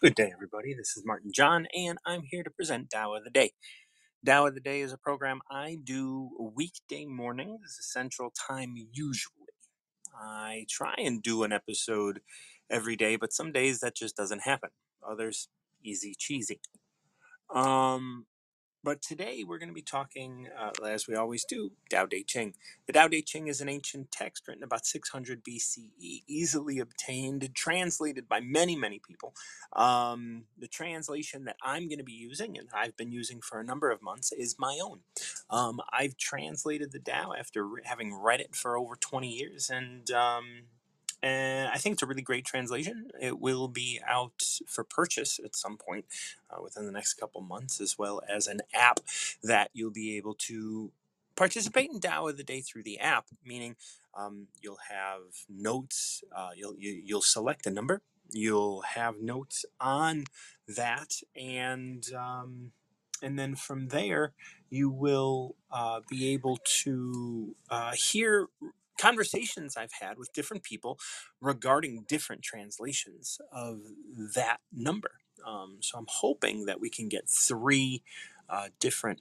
Good day, everybody. This is Martin John, and I'm here to present Tao of the Day. Tao of the Day is a program I do weekday mornings, Central Time, usually. I try and do an episode every day, but some days that just doesn't happen. Others, easy cheesy. Um, but today we're going to be talking, uh, as we always do, Tao Te Ching. The Tao Te Ching is an ancient text written about 600 BCE, easily obtained, translated by many, many people. Um, the translation that I'm going to be using, and I've been using for a number of months, is my own. Um, I've translated the Tao after re- having read it for over 20 years, and um, and I think it's a really great translation. It will be out for purchase at some point uh, within the next couple months, as well as an app that you'll be able to participate in Tao of the Day through the app, meaning um, you'll have notes, uh, you'll, you, you'll select a number, you'll have notes on that, and um, and then from there, you will uh, be able to uh, hear conversations I've had with different people regarding different translations of that number. Um, so I'm hoping that we can get three uh, different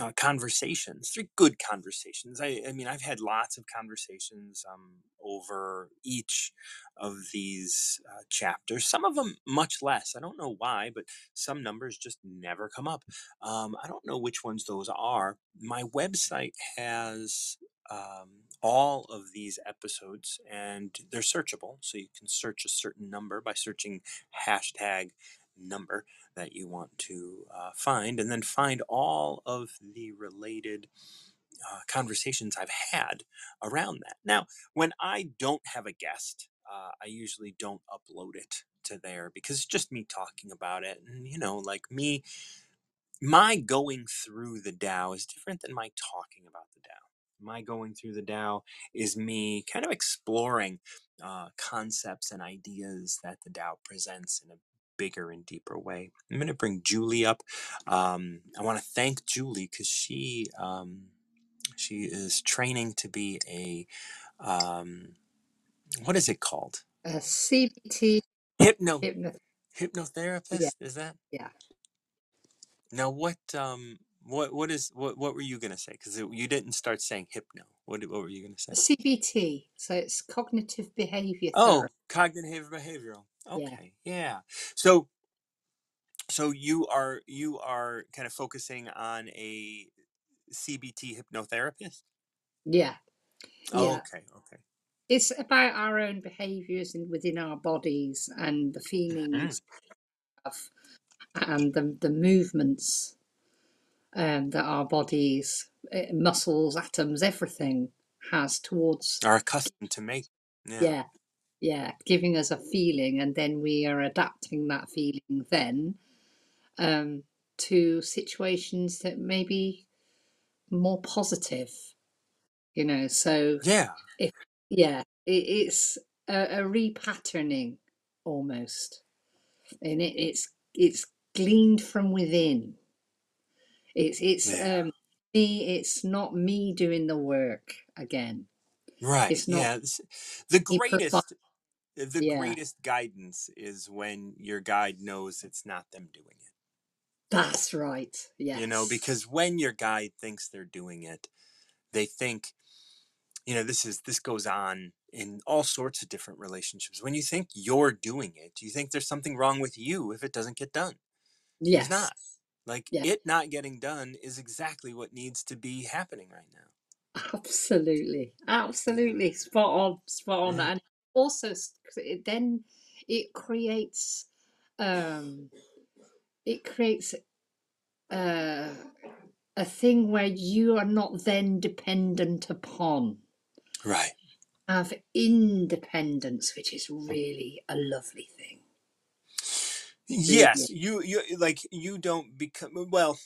uh, conversations, three good conversations. I, I mean, I've had lots of conversations um, over each of these uh, chapters. Some of them much less. I don't know why, but some numbers just never come up. Um, I don't know which ones those are. My website has um, all of these episodes, and they're searchable. So you can search a certain number by searching hashtag number that you want to uh, find, and then find all of the related uh, conversations I've had around that. Now, when I don't have a guest, uh, I usually don't upload it to there because it's just me talking about it. And, you know, like me, my going through the Tao is different than my talking about the Tao. My going through the Tao is me kind of exploring uh, concepts and ideas that the Tao presents in a bigger and deeper way. I'm going to bring Julie up. Um, I want to thank Julie because she um, she is training to be a um, what is it called? A CBT Hypno hypno. Yeah, hypnotherapist. Is that yeah. now what? Um, what what is what what were you gonna say? Because you didn't start saying hypno. What what were you gonna say? CBT. So it's cognitive behavior Oh, therapy. cognitive behavioral. Okay, yeah. So so you are you are kind of focusing on a CBT hypnotherapist. Yeah. Oh, Yeah. okay, okay. It's about our own behaviors and within our bodies and the hmm feelings of and the the movements um, that our bodies, eh, muscles, atoms, everything has towards Are accustomed to make. Yeah. yeah, yeah, giving us a feeling, and then we are adapting that feeling then um, to situations that may be more positive, you know. So Yeah. if yeah, it, it's a, a repatterning almost, and it, it's it's gleaned from within. It's it's Yeah. um me. It's not me doing the work again. Right. It's not Yeah. The greatest the yeah. greatest guidance is when your guide knows it's not them doing it. That's right. Yeah. You know, because when your guide thinks they're doing it, they think, you know, this is this goes on in all sorts of different relationships. When you think you're doing it, you think there's something wrong with you if it doesn't get done. There's Yes. not. Like it not getting done is exactly what needs to be happening right now. Absolutely. Absolutely. Spot on. Spot on. Yeah. And also, s- it then it creates um it creates uh, a thing where you are not then dependent upon Right. have independence, which is really a lovely thing. Yes, you you like you don't become well.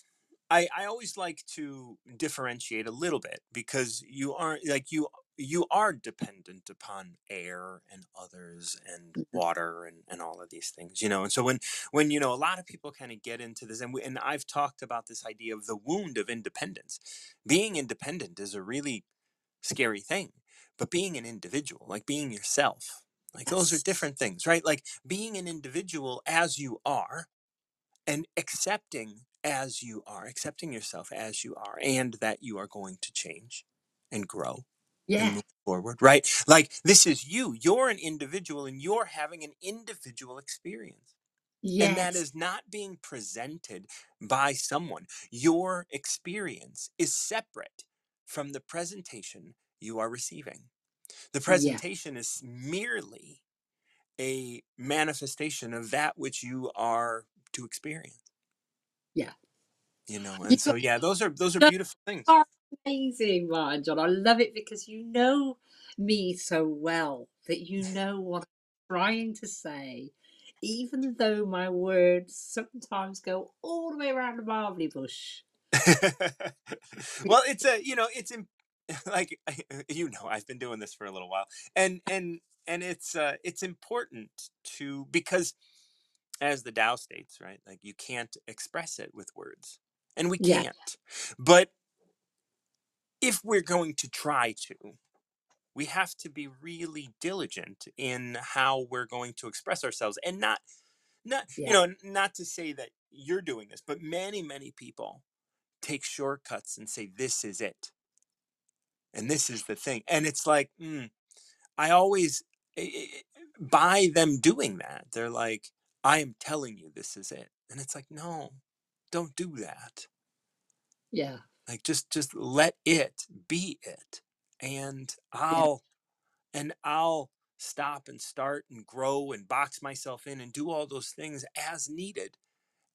I I always like to differentiate a little bit because you aren't like you you are dependent upon air and others and Mhm. water and, and all of these things you know and so when when you know a lot of people kind of get into this and we, and I've talked about this idea of the wound of independence being independent is a really scary thing but being an individual like being yourself Like those are different things, right? Like being an individual as you are and accepting as you are, accepting yourself as you are, and that you are going to change and grow and Yeah. move forward, right? Like this is you. You're an individual and you're having an individual experience. And that is not being presented by someone. Your experience is separate from the presentation you are receiving. The Yeah. presentation is merely a manifestation of that which you are to experience. Yeah. You know, You and so yeah, those are those are beautiful things. are amazing, Martin John. I love it because you know me so well that you know what I'm trying to say, even though my words sometimes go all the way around the marbley bush. well, it's a you know, it's like you know, I've been doing this for a little while, and and and it's uh, it's important to because as the Tao states, right? Like you can't express it with words, and we can't. But if we're going to try to, we have to be really diligent in how we're going to express ourselves, and not not you know, not to say that you're doing this, but many many people take shortcuts and say this is it and this is the thing and it's like mm, i always i- i- by them doing that they're like i am telling you this is it and it's like no don't do that Yeah. like just just let it be it and i'll and i'll stop and start and grow and box myself in and do all those things as needed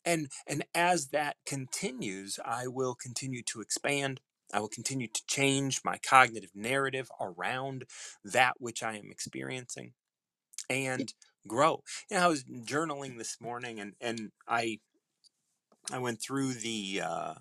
and and as that continues i will continue to expand i will continue to change my cognitive narrative around that which i am experiencing and grow you know i was journaling this morning and and i i went through the uh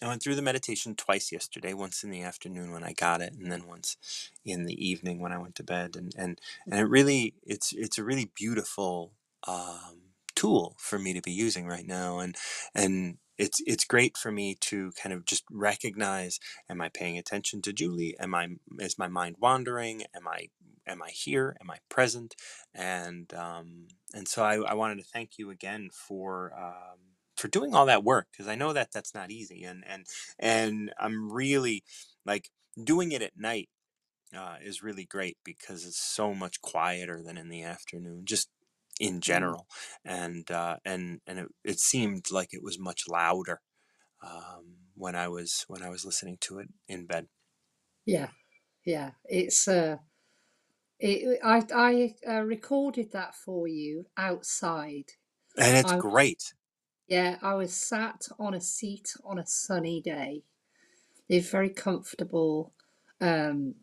I went through the meditation twice yesterday, once in the afternoon when I got it, and then once in the evening when I went to bed. And and and it really, it's it's a really beautiful um, tool for me to be using right now, and and it's it's great for me to kind of just recognize: Am I paying attention to Julie? Am I is my mind wandering? Am I am I here? Am I present? And um, and so I, I wanted to thank you again for. Um, for doing all that work because I know that that's not easy and and and I'm really like doing it at night uh, is really great because it's so much quieter than in the afternoon just in Mm. general and uh, and and it, it seemed like it was much louder um, when I was when I was listening to it in bed Yeah. Yeah. It's uh it, I I uh, recorded that for you outside. and it's I great yeah, I was sat on a seat on a sunny day. It's very comfortable. Um,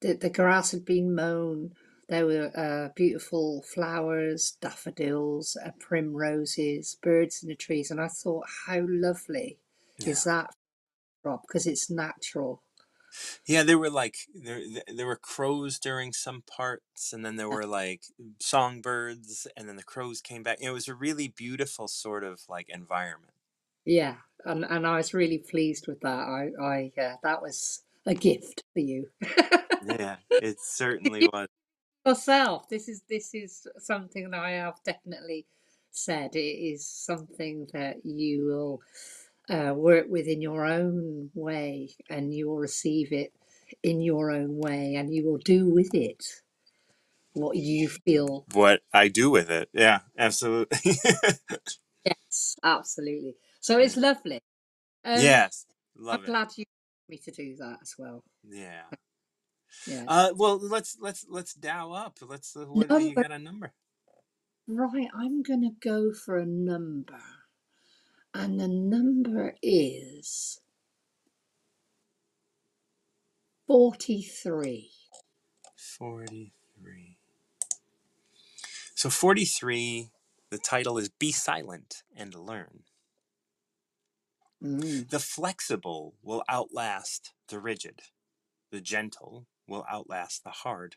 the, the grass had been mown. There were uh, beautiful flowers, daffodils, uh, primroses, birds in the trees, and I thought, how lovely yeah is that, Rob? Because it's natural. Yeah, there were like there there were crows during some parts, and then there were like songbirds, and then the crows came back. It was a really beautiful sort of like environment. Yeah, and and I was really pleased with that. I I uh, that was a gift for you. Yeah, it certainly was. Yourself. This is this is something that I have definitely said. It is something that you will uh, work with in your own way, and you will receive it in your own way, and you will do with it what you feel. What I do with it, yeah, absolutely. Yes, absolutely. So it's lovely. Um, Yes, I'm it. glad you asked me to do that as well. Yeah. Yeah. Uh, well, let's let's let's Tao up. Let's. Uh, what you got a number? right. I'm gonna go for a number, and the number is forty-three. Forty-three. So forty-three. The title is "Be Silent and Learn." Mm. The flexible will outlast the rigid. The gentle will outlast the hard.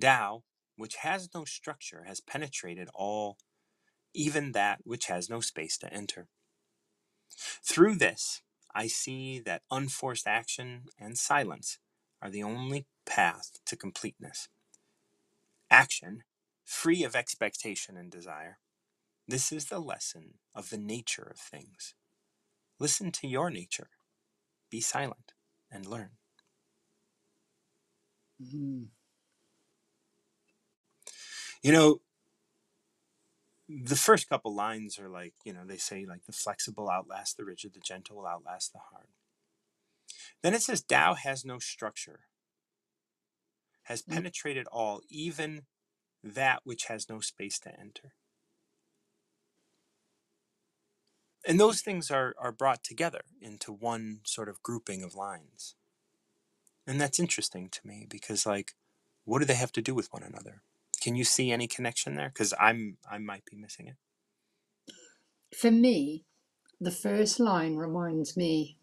Tao, which has no structure, has penetrated all, even that which has no space to enter. Through this, I see that unforced action and silence are the only path to completeness. action, free of expectation and desire. This is the lesson of the nature of things. Listen to your nature, be silent, and learn. Mm. You know, the first couple lines are like, you know, they say like the flexible outlast the rigid, the gentle will outlast the hard. Then it says Tao has no structure, has Mm. penetrated all, even that which has no space to enter. And those things are, are brought together into one sort of grouping of lines. And that's interesting to me because like what do they have to do with one another? Can you see any connection there? Because I'm I might be missing it. For me, the first line reminds me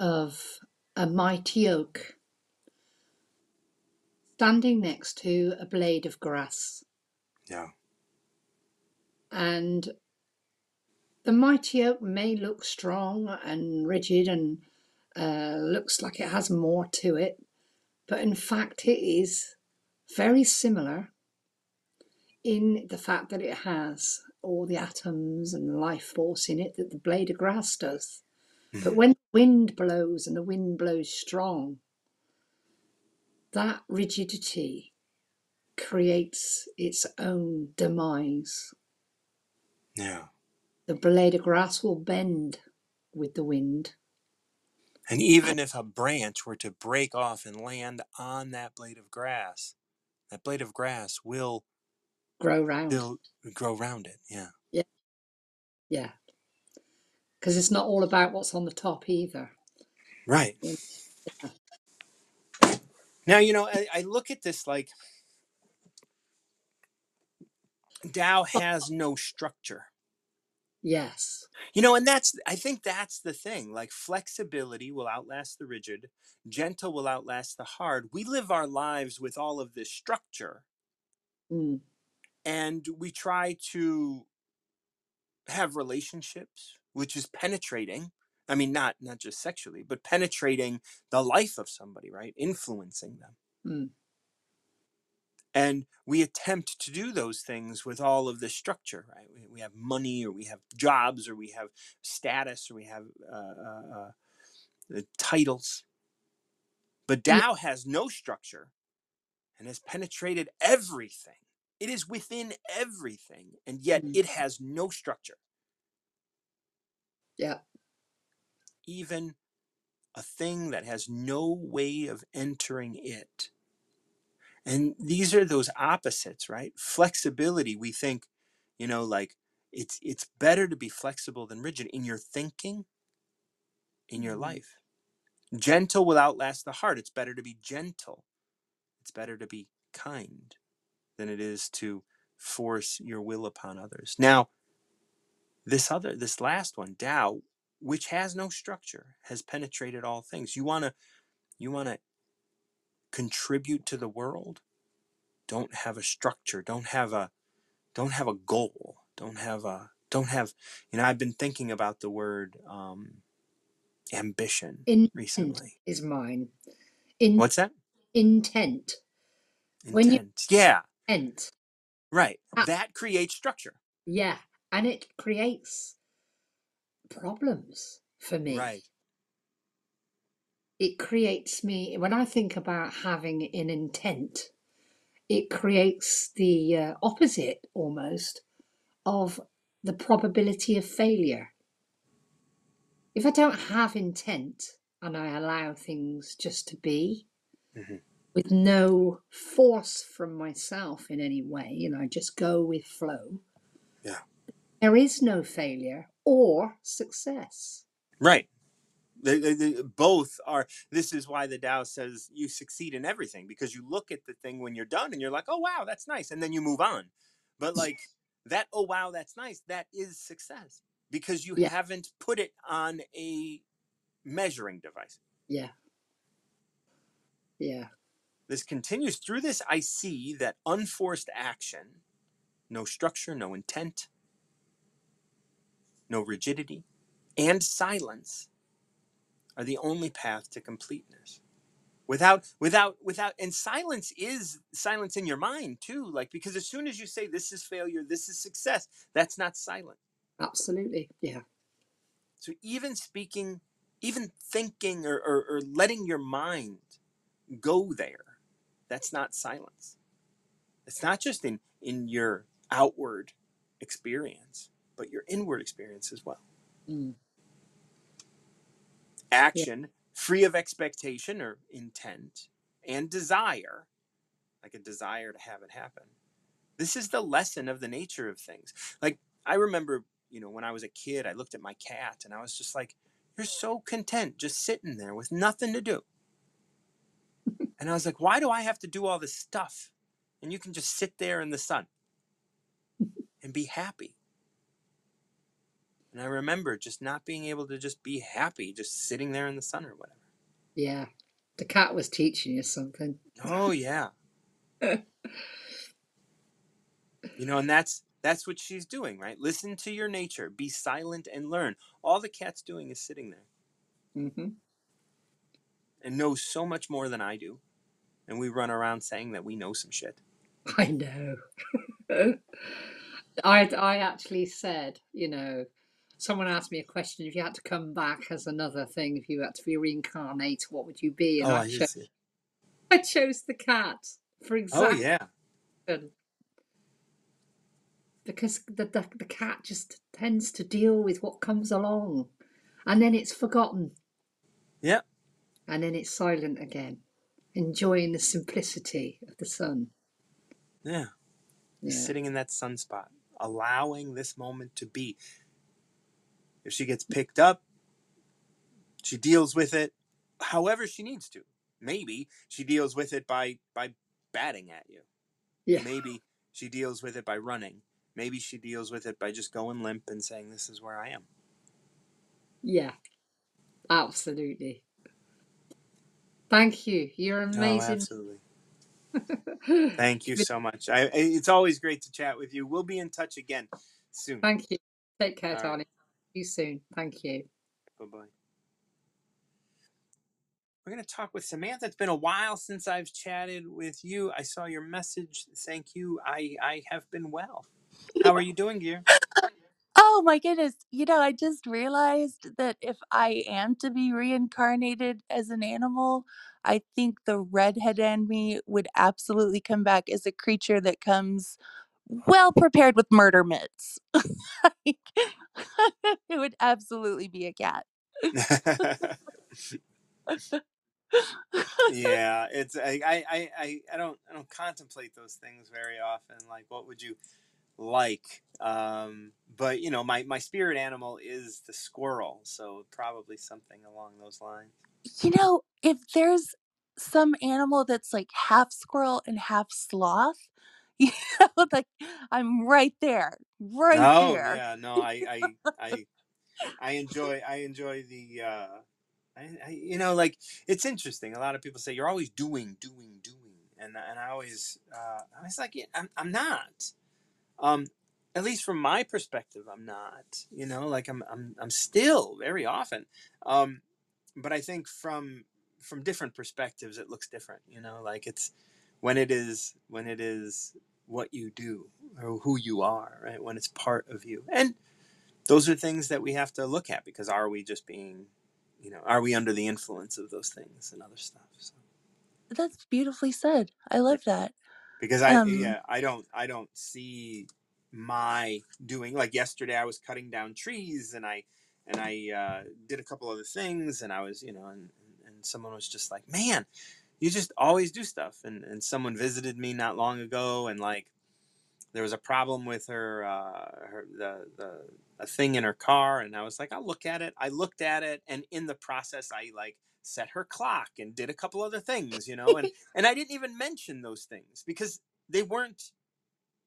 of a mighty oak standing next to a blade of grass. Yeah. And the mighty oak may look strong and rigid and uh, looks like it has more to it, but in fact, it is very similar in the fact that it has all the atoms and life force in it that the blade of grass does. But Mhm. when the wind blows and the wind blows strong, that rigidity creates its own demise. Yeah. The blade of grass will bend with the wind. And even if a branch were to break off and land on that blade of grass, that blade of grass will grow round. still grow around it. Yeah. Yeah. Because it's not all about what's on the top either. Right. Yeah. Now, you know, I, I look at this like Tao has no structure. Yes. You know, and that's, I think that's the thing. Like, flexibility will outlast the rigid, gentle will outlast the hard. We live our lives with all of this structure, Mm. and we try to have relationships, which is penetrating. I mean, not not just sexually, but penetrating the life of somebody, right? Influencing them. Mm. And we attempt to do those things with all of this structure, right? We, we have money, or we have jobs, or we have status, or we have uh, uh, uh, uh, titles. But. Tao has no structure and has penetrated everything. It is within everything, and yet Mm. it has no structure. Yeah. Even a thing that has no way of entering it. And these are those opposites, right? Flexibility, we think, you know, like it's it's better to be flexible than rigid in your thinking, in your Mm. life. Gentle will outlast the heart. It's better to be gentle. It's better to be kind than it is to force your will upon others. Now, this other this last one, Tao, which has no structure, has penetrated all things. You wanna you wanna contribute to the world, don't have a structure, don't have a don't have a goal, don't have a don't have you know, I've been thinking about the word um ambition Intent recently. is mine. In What's that? intent. When you Intent. Yeah, intent, right. That creates structure. yeah, and it creates problems for me. Right. It creates me when I think about having an intent. It creates the uh, opposite almost of the probability of failure. If I don't have intent and I allow things just to be hmm with no force from myself in any way, and I just go with flow, Yeah. there is no failure or success. Right. They, they, they both are. This is why the Tao says you succeed in everything because you look at the thing when you're done and you're like, oh, wow, that's nice. And then you move on. But like that, oh, wow, that's nice. That is success because you Yeah, haven't put it on a measuring device. yeah, yeah. This continues through this. I see that unforced action, no structure, no intent, no rigidity, and silence are the only path to completeness. without without without and silence is silence in your mind too like because as soon as you say this is failure this is success that's not silent Absolutely. Yeah. so even speaking even thinking or, or, or letting your mind go there that's not silence it's not just in in your outward experience but your inward experience as well Mm. Yeah. action free of expectation or intent and desire like a desire to have it happen. This is the lesson of the nature of things. Like i remember you know when i was a kid i looked at my cat and i was just like you're so content just sitting there with nothing to do. And i was like why do i have to do all this stuff? And you can just sit there in the sun and be happy and i remember just not being able to just be happy just sitting there in the sun or whatever Yeah. The cat was teaching you something. oh yeah you know and that's that's what she's doing right listen to your nature be silent and learn all the cat's doing is sitting there Mm-hmm. and knows so much more than i do and we run around saying that we know some shit I know. I I actually said, you know, someone asked me a question. If you had to come back as another thing, if you had to be reincarnated, what would you be? And oh I chose see I chose the cat for example oh yeah. because the, the the cat just tends to deal with what comes along, and then it's forgotten, yeah. And then it's silent again, enjoying the simplicity of the sun. yeah. Yeah, sitting in that sunspot allowing this moment to be if she gets picked up she deals with it however she needs to. Maybe she deals with it by by batting at you. Yeah, maybe she deals with it by running. Maybe she deals with it by just going limp and saying this is where i am. Yeah, absolutely. Thank you. You're oh amazing. absolutely. Thank you so much. I, it's always great to chat with you. We'll be in touch again soon. Thank you. Take care, all right. Darling. You soon. Thank you. bye-bye. We're going to talk with samantha. It's been a while since i've chatted with you. I saw your message. Thank you. I i have been well. How are you doing dear? Oh my goodness. You know, I just realized that if I am to be reincarnated as an animal, I think the redhead in me would absolutely come back as a creature that comes well prepared with murder mitts. Like, it would absolutely be a cat. yeah it's I, I i i I don't i don't contemplate those things very often like what would you like um but you know my my spirit animal is the squirrel so probably something along those lines You know, if there's some animal that's like half squirrel and half sloth, you know, like I'm right there, right oh there. yeah no i i i i enjoy i enjoy the uh I, I you know like it's interesting a lot of people say you're always doing doing doing and and i always uh i was like yeah, i'm, I'm not um at least from my perspective i'm not you know like i'm i'm, I'm still very often um but i think from from different perspectives it looks different you know like it's when it is when it is what you do or who you are right when it's part of you and those are things that we have to look at because are we just being you know are we under the influence of those things and other stuff so That's beautifully said. I love that. because i Um, yeah i don't i don't see my doing like yesterday i was cutting down trees and i and i uh, did a couple other things and i was you know and and someone was just like man you just always do stuff and and someone visited me not long ago and like there was a problem with her uh her the the a thing in her car and i was like i'll look at it. I looked at it and in the process i like set her clock and did a couple other things you know and and i didn't even mention those things because they weren't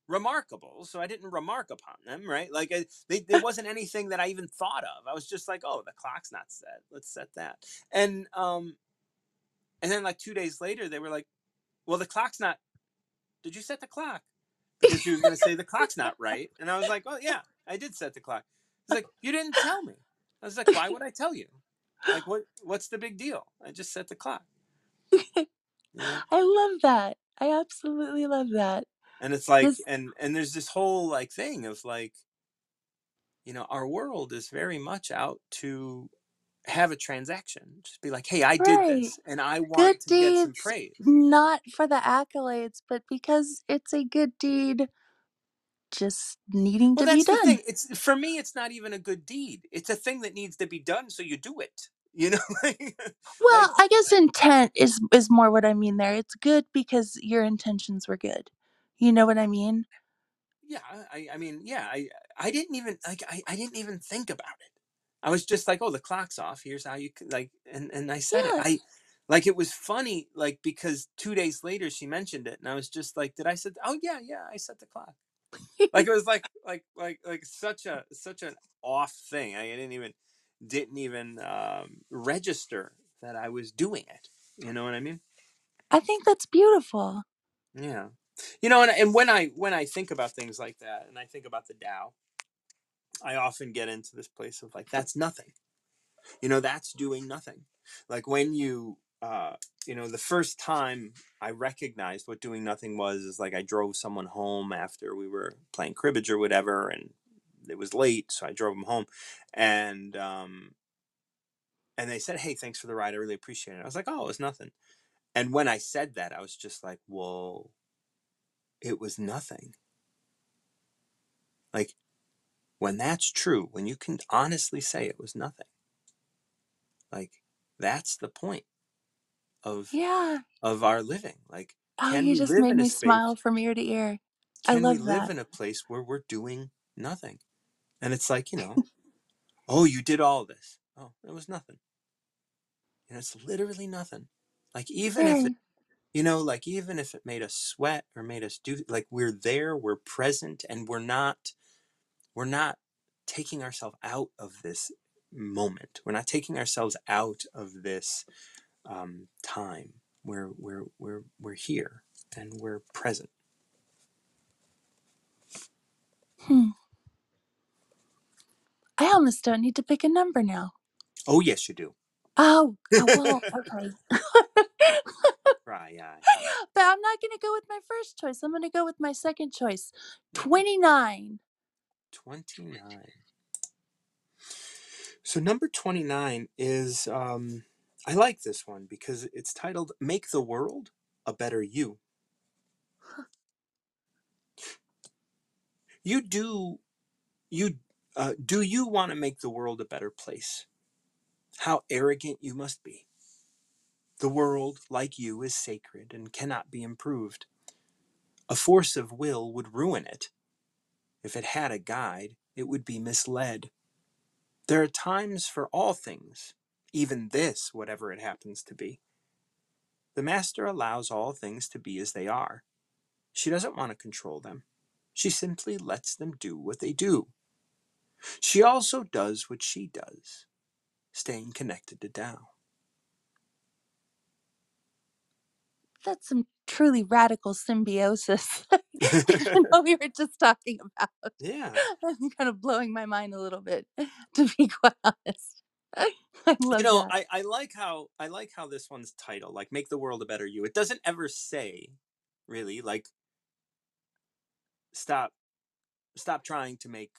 remarkable so i didn't remark upon them right? Like I, they, there wasn't anything that i even thought of. I was just like oh the clock's not set. Let's set that. And um and then like two days later they were like well the clock's not did you set the clock? Because she was going to say the clock's not right. And i was like oh yeah i did set the clock. It's like you didn't tell me. I was like why would i tell you? Like what what's the big deal? I just set the clock? I love that. I absolutely love that. And it's like This and and there's this whole like thing of like you know, our world is very much out to have a transaction. Just be like, "Hey, I did Right. this and I Good want to get some praise." not for the accolades, but because it's a good deed just needing Well, to be done. thing. It's for me it's not even a good deed. It's a thing that needs to be done so you do it. You know? like like Well, I guess intent is is more what I mean there. It's good because your intentions were good. You know what I mean? yeah, I I mean, yeah, I I didn't even like I I didn't even think about it. I was just like, "Oh, the clock's off. Here's how you c-" like and and I said it. I like it was funny like because 2 days later she mentioned it and I was just like, "Did I said, Oh, yeah, yeah, I set the clock." like it was like like like like such a such an off thing. I didn't even didn't even um, register that I was doing it. You know what I mean? I think that's beautiful. Yeah. You know, and, and when I when I think about things like that, and I think about the Tao, I often get into this place of like that's nothing. You know, that's doing nothing. Like when you uh you know the first time i recognized what doing nothing was is like i drove someone home after we were playing cribbage or whatever and it was late so i drove them home and um and they said hey thanks for the ride i really appreciate it i was like oh it was nothing and when i said that i was just like whoa it was nothing like when that's true when you can honestly say it was nothing. Like that's the point of Yeah. of our living. Like Oh, can you just live made me space smile from ear to ear. I can we love live in a place where we're doing nothing? And it's like you know oh you did all this. Oh it was nothing. And it's literally nothing. Like even if it you know like even if it made us sweat or made us do like we're there we're present and we're not we're not taking ourselves out of this moment we're not taking ourselves out of this um, time we're we're we're we're here and we're present Hmm. I almost don't need to pick a number now. oh yes you do Oh, uh, well, okay. Right, yeah. but I'm not going to go with my first choice. I'm going to go with my second choice. 29. 29 so number 29 is um i like this one because it's titled make the world a better you. You do you uh, do you want to make the world a better place? How arrogant you must be. The world like you is sacred and cannot be improved. A force of will would ruin it if it had a guide it would be misled there are times for all things even this whatever it happens to be The Master allows all things to be as they are. She doesn't want to control them. She simply lets them do what they do. She also does what she does, staying connected to Tao. That's some truly radical symbiosis. Even we were just talking about. yeah. I'm kind of blowing my mind a little bit, to be quite honest. I love You know, that. I, I like how I like how this one's title, like make the world a better you. It doesn't ever say, really, like stop stop trying to make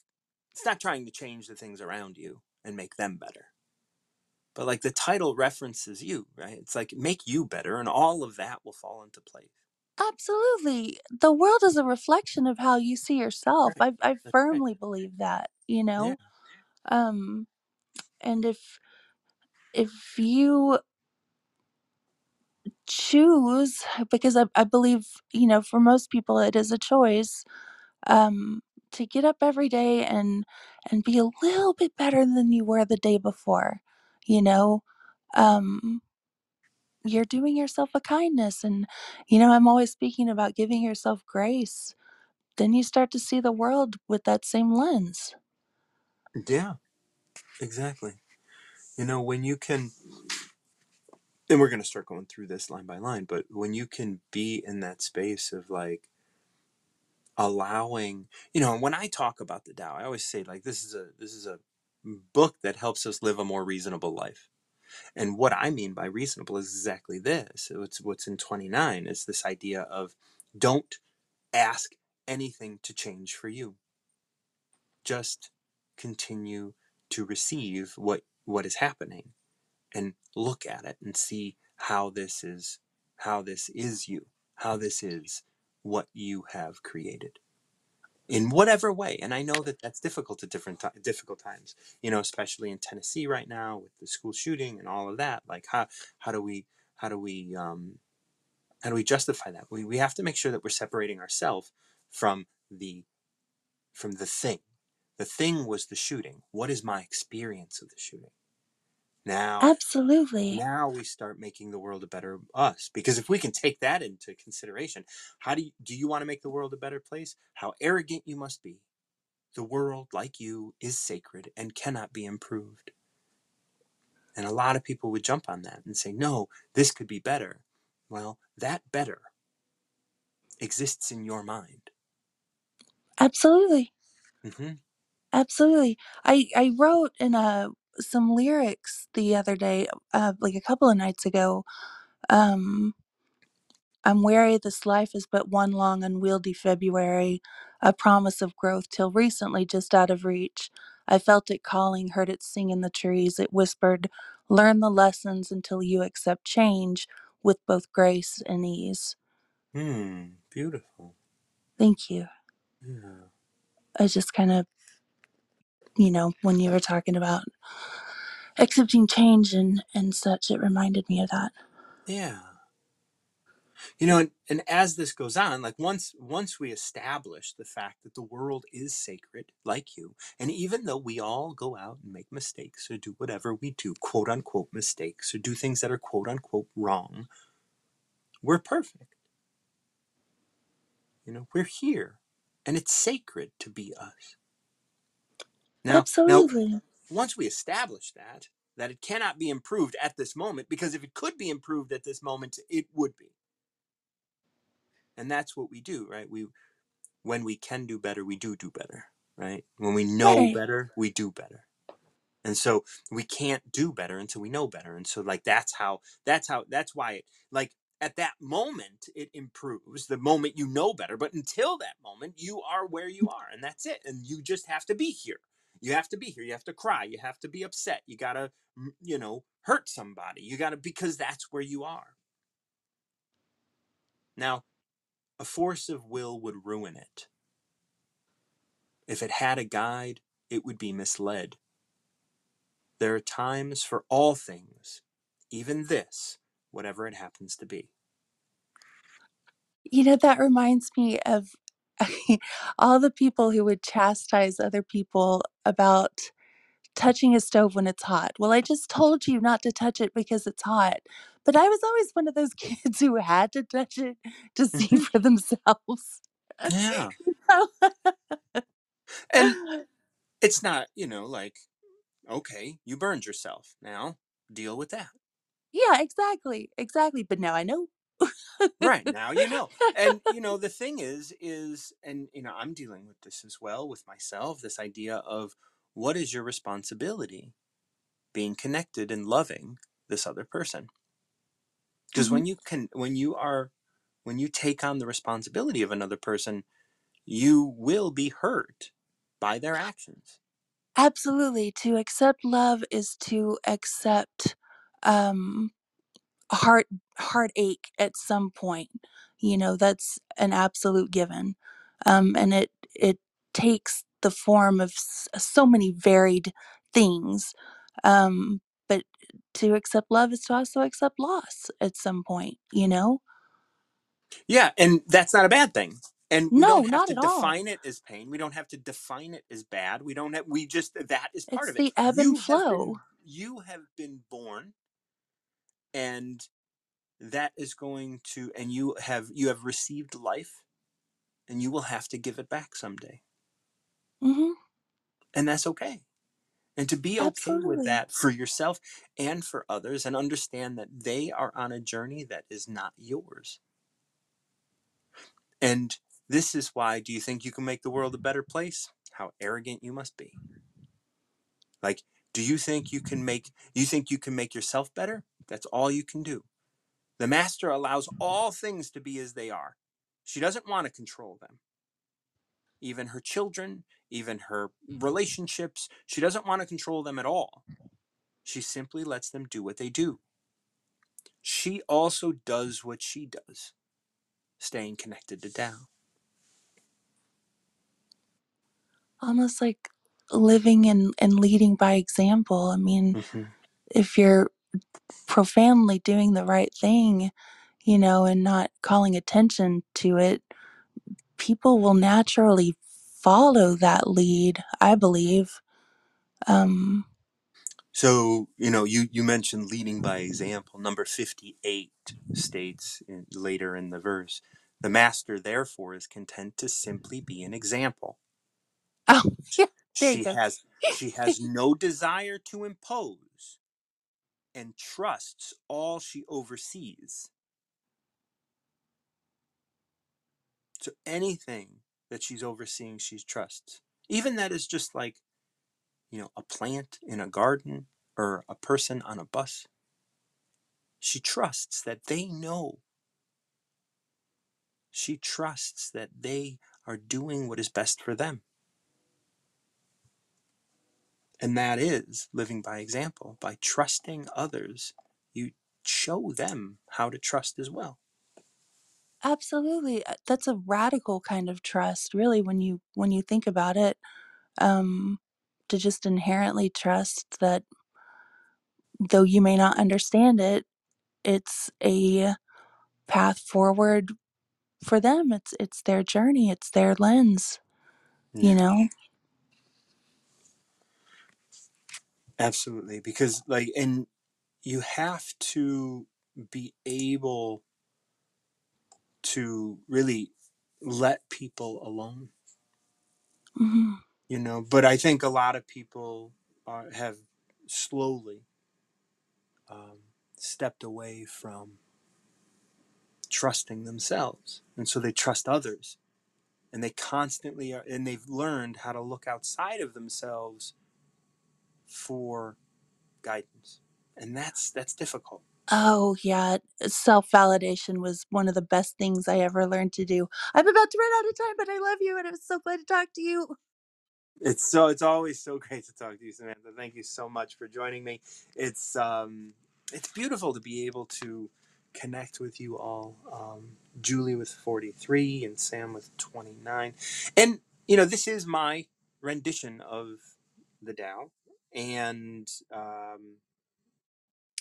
stop trying to change the things around you and make them better. But like the title references you, right? It's like make you better and all of that will fall into place. Absolutely. The world is a reflection of how you see yourself. Right. I I That's right. firmly believe that, you Yeah. know? Um and if if you choose because I, I believe, you know, for most people it is a choice, um, to get up every day and and be a little bit better than you were the day before, you know? Um you're doing yourself a kindness and you know, I'm always speaking about giving yourself grace. Then you start to see the world with that same lens. Yeah. Exactly. You know, when you can and we're going to start going through this line by line, but when you can be in that space of like allowing, you know, when I talk about the Tao, I always say like this is a this is a book that helps us live a more reasonable life. And what I mean by reasonable is exactly this. Uh, it's what's in 29 is this idea of don't ask anything to change for you. Just continue to receive what what is happening and look at it and see how this is how this is you, how this is what you have created in whatever way. And I know that that's difficult at different difficult times, you know, especially in Tennessee right now with the school shooting and all of that. Like how how do we how do we um, how do we justify that? We we have to make sure that we're separating ourselves from the from the thing. The thing was the shooting. What is my experience of the shooting? Now Absolutely. now we start making the world a better us because if we can take that into consideration how do you do you want to make the world a better place how arrogant you must be the world like you is sacred and cannot be improved and a lot of people would jump on that and say no this could be better well that better exists in your mind Absolutely. hmm Absolutely. I I wrote in a some lyrics the other day, uh, like a couple of nights ago. Um, I'm weary this life is but one long unwieldy February, a promise of growth till recently just out of reach. I felt it calling, heard it sing in the trees. It whispered, "Learn the lessons until you accept change with both grace and ease." hmm beautiful Thank you. yeah I just kind of, you know, when you were talking about accepting change and and such, it reminded me of that. yeah. You know and, and as this goes on like once once we establish the fact that the world is sacred like you and even though we all go out and make mistakes or do whatever we do quote unquote mistakes or do things that are quote unquote wrong we're perfect. You know we're here and it's sacred to be us now now Absolutely. once we establish that that it cannot be improved at this moment because if it could be improved at this moment it would be. And that's what we do right? We when we can do better we do do better right? When we know Right. better we do better. And so we can't do better until we know better. And so like that's how that's how that's why it like at that moment it improves the moment you know better but until that moment you are where you are and that's it and you just have to be here you have to be here you have to cry you have to be upset you gotta mm, you know hurt somebody you gotta because that's where you are. Now a force of will would ruin it. If it had a guide it would be misled. There are times for all things even this whatever it happens to be. You know, that reminds me of all the people who would chastise other people about touching a stove when it's hot. Well, I just told you not to touch it because it's hot. But I was always one of those kids who had to touch it to see Mhm. for themselves. yeah and it's not you know like okay you burned yourself now deal with that yeah, exactly. Exactly. But now I know. Right now you know and you know the thing is is and you know i'm dealing with this as well with myself this idea of what is your responsibility being connected and loving this other person because Mhm. when you can when you are when you take on the responsibility of another person you will be hurt by their actions Absolutely. To accept love is to accept um heart heartache at some point. You know, that's an absolute given. Um and it it takes the form of s- so many varied things. Um but to accept love is to also accept loss at some point, you know? yeah and that's not a bad thing and we No, don't have not to at all. define it as pain we don't have to define it as bad we don't have we just that is part It's of it the ebb you and been flow. you have been born and that is going to and you have you have received life and you will have to give it back someday. Mhm. and that's okay. And to be okay with that for yourself and for others and understand that they are on a journey that is not yours. And this is why do you think you can make the world a better place? How arrogant you must be. Like Do you think you can make you think you can make yourself better? That's all you can do. The master allows all things to be as they are. She doesn't want to control them. Even her children, even her relationships, she doesn't want to control them at all. She simply lets them do what they do. She also does what she does, staying connected to Tao. Almost like living and, and leading by example. I mean, Mm-hmm. if you're profoundly doing the right thing, you know, and not calling attention to it, people will naturally follow that lead, I believe. Um, So, you know, you, you mentioned leading by example. Number 58 states in, later in the verse the master, therefore, is content to simply be an example. oh, yeah, there you She go. has, she has no desire to impose and trusts all she oversees. So anything that she's overseeing, she trusts. Even that is just like, you know, a plant in a garden or a person on a bus. She trusts that they know. She trusts that they are doing what is best for them. And that is living by example. By trusting others, you show them how to trust as well. Absolutely. Uh, That's a radical kind of trust, really, when you when you think about it. Um, to just inherently trust that though you may not understand it, it's a path forward for them. It's it's their journey, it's their lens, you know? Absolutely. Because, like, and you have to be able to really let people alone, hmm you know. But I think a lot of people are, have slowly um, stepped away from trusting themselves. And so they trust others. And they constantly are, and they've learned how to look outside of themselves for guidance. And that's that's difficult. Oh, yeah. Self validation was one of the best things I ever learned to do. I'm about to run out of time, but I love you and I'm so glad to talk to you. It's so it's always so great to talk to you, Samantha. Thank you so much for joining me. It's um it's beautiful to be able to connect with you all. Um, Julie with 43 and Sam with 29. And you know, this is my rendition of the Tao. And um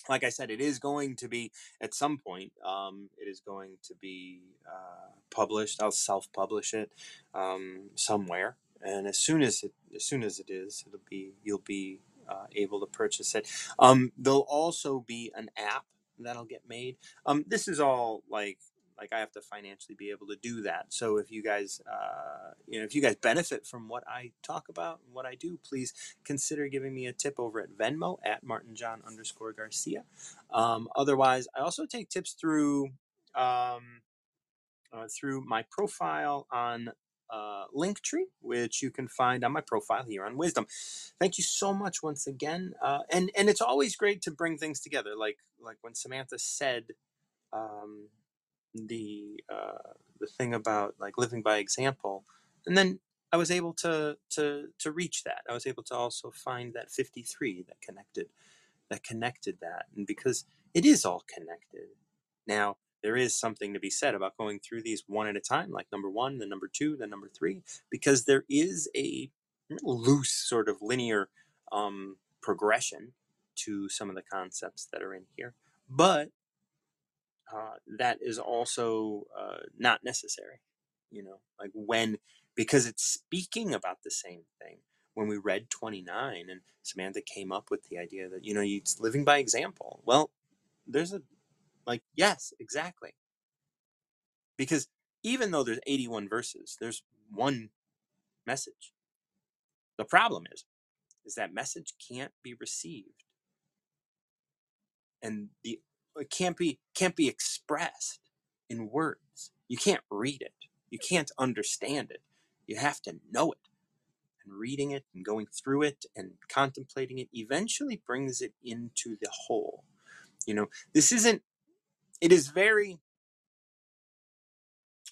like I said, it is going to be at some point. Um, it is going to be uh, published. I'll self-publish it um, somewhere, and as soon as it as soon as it is, it'll be you'll be uh, able to purchase it. Um, there'll also be an app that'll get made. Um, this is all like like I have to financially be able to do that. So if you guys, uh, you know, if you guys benefit from what I talk about and what I do, please consider giving me a tip over at Venmo at martinjohn underscore Garcia. Um, otherwise, I also take tips through um, uh, through my profile on uh, Linktree, which you can find on my profile here on Wisdom. Thank you so much once again, uh, and and it's always great to bring things together. Like like when Samantha said. Um, the uh, the thing about like living by example, and then I was able to to to reach that. I was able to also find that 53 that connected that connected that, and because it is all connected. Now there is something to be said about going through these one at a time, like number one, then number two, then number three, because there is a loose sort of linear um, progression to some of the concepts that are in here, but uh, that is also uh, not necessary. You know, like when, because it's speaking about the same thing. When we read 29 and Samantha came up with the idea that, you know, it's living by example. Well, there's a, like, yes, exactly. Because even though there's 81 verses, there's one message. The problem is, is that message can't be received and the it can't be can't be expressed in words. You can't read it. You can't understand it. You have to know it. and reading it and going through it and contemplating it eventually brings it into the whole. You know, this isn't, it is very,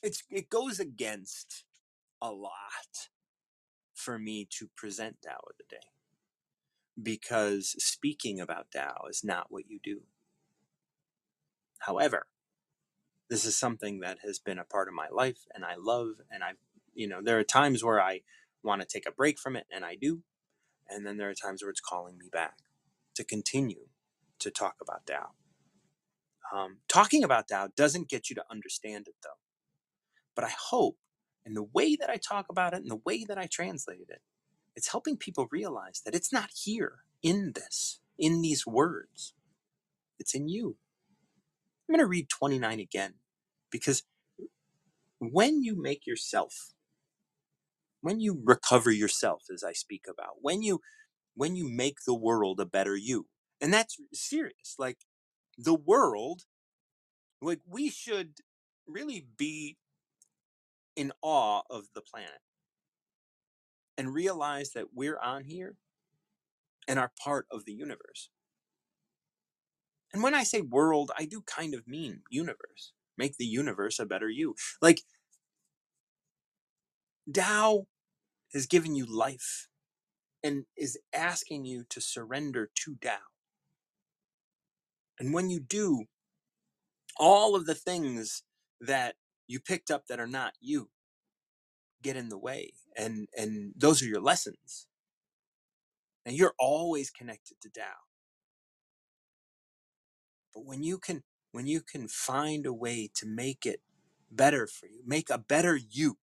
it's, it goes against a lot for me to present Tao of the day because speaking about Tao is not what you do. However, this is something that has been a part of my life and I love and I you know there are times where I want to take a break from it and I do and then there are times where it's calling me back to continue to talk about Tao. Um, talking about Tao doesn't get you to understand it though. But I hope in the way that I talk about it and the way that I translated it, it's helping people realize that it's not here in this, in these words. It's in you. I'm going to read 29 again because when you make yourself, when you recover yourself, as I speak about, when you when you make the world a better you, and that's serious. Like the world, like we should really be in awe of the planet and realize that we're on here and are part of the universe. And when I say world, I do kind of mean universe. Make the universe a better you. Like Tao has given you life and is asking you to surrender to Tao. And when you do, all of the things that you picked up that are not you get in the way. And and those are your lessons. And you're always connected to Tao. But when you can when you can find a way to make it better for you, make a better you.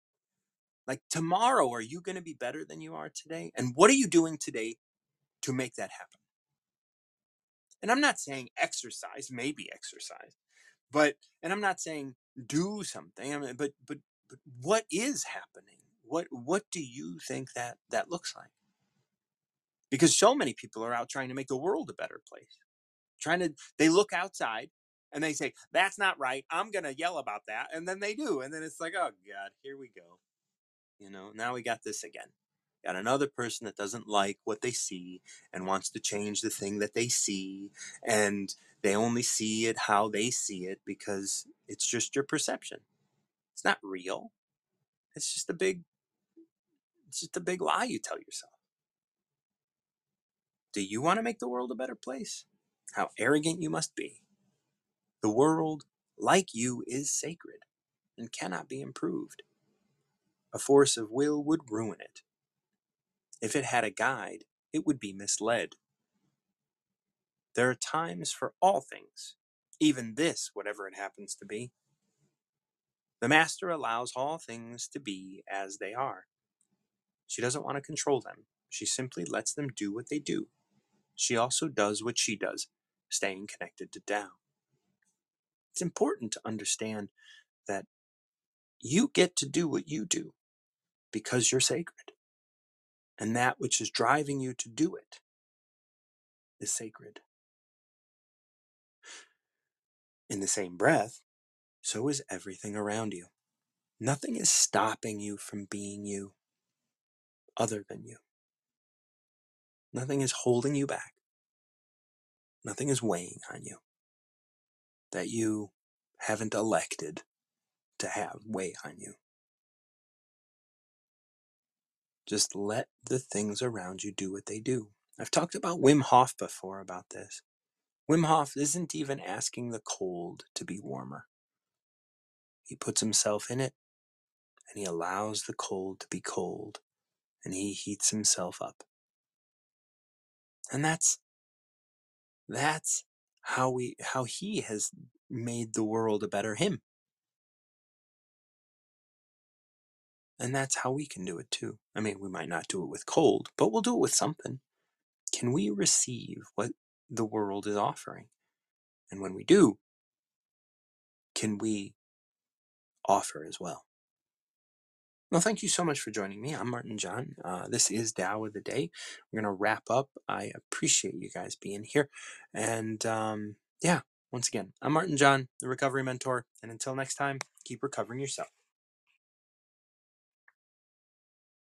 Like tomorrow, are you going to be better than you are today? And what are you doing today to make that happen? And I'm not saying exercise, maybe exercise, but and I'm not saying do something. I mean, but but but what is happening? What what do you think that that looks like? Because so many people are out trying to make the world a better place. Trying to they look outside and they say, That's not right. I'm gonna yell about that. And then they do. And then it's like, oh God, here we go. You know, now we got this again. Got another person that doesn't like what they see and wants to change the thing that they see. And they only see it how they see it because it's just your perception. It's not real. It's just a big it's just a big lie you tell yourself. Do you want to make the world a better place? How arrogant you must be. The world, like you, is sacred and cannot be improved. A force of will would ruin it. If it had a guide, it would be misled. There are times for all things, even this, whatever it happens to be. The Master allows all things to be as they are. She doesn't want to control them. She simply lets them do what they do. She also does what she does, staying connected to Tao. It's important to understand that you get to do what you do because you're sacred. And that which is driving you to do it is sacred. In the same breath, so is everything around you. Nothing is stopping you from being you other than you. Nothing is holding you back. Nothing is weighing on you that you haven't elected to have weigh on you. Just let the things around you do what they do. I've talked about Wim Hof before about this. Wim Hof isn't even asking the cold to be warmer. He puts himself in it and he allows the cold to be cold and he heats himself up. And that's that's how we how he has made the world a better him. And that's how we can do it too. I mean, we might not do it with cold, but we'll do it with something. Can we receive what the world is offering? And when we do, can we offer as well? Well, thank you so much for joining me. I'm Martin John. Uh, this is Tao of the Day. We're going to wrap up. I appreciate you guys being here. And um, yeah, once again, I'm Martin John, the recovery mentor. And until next time, keep recovering yourself.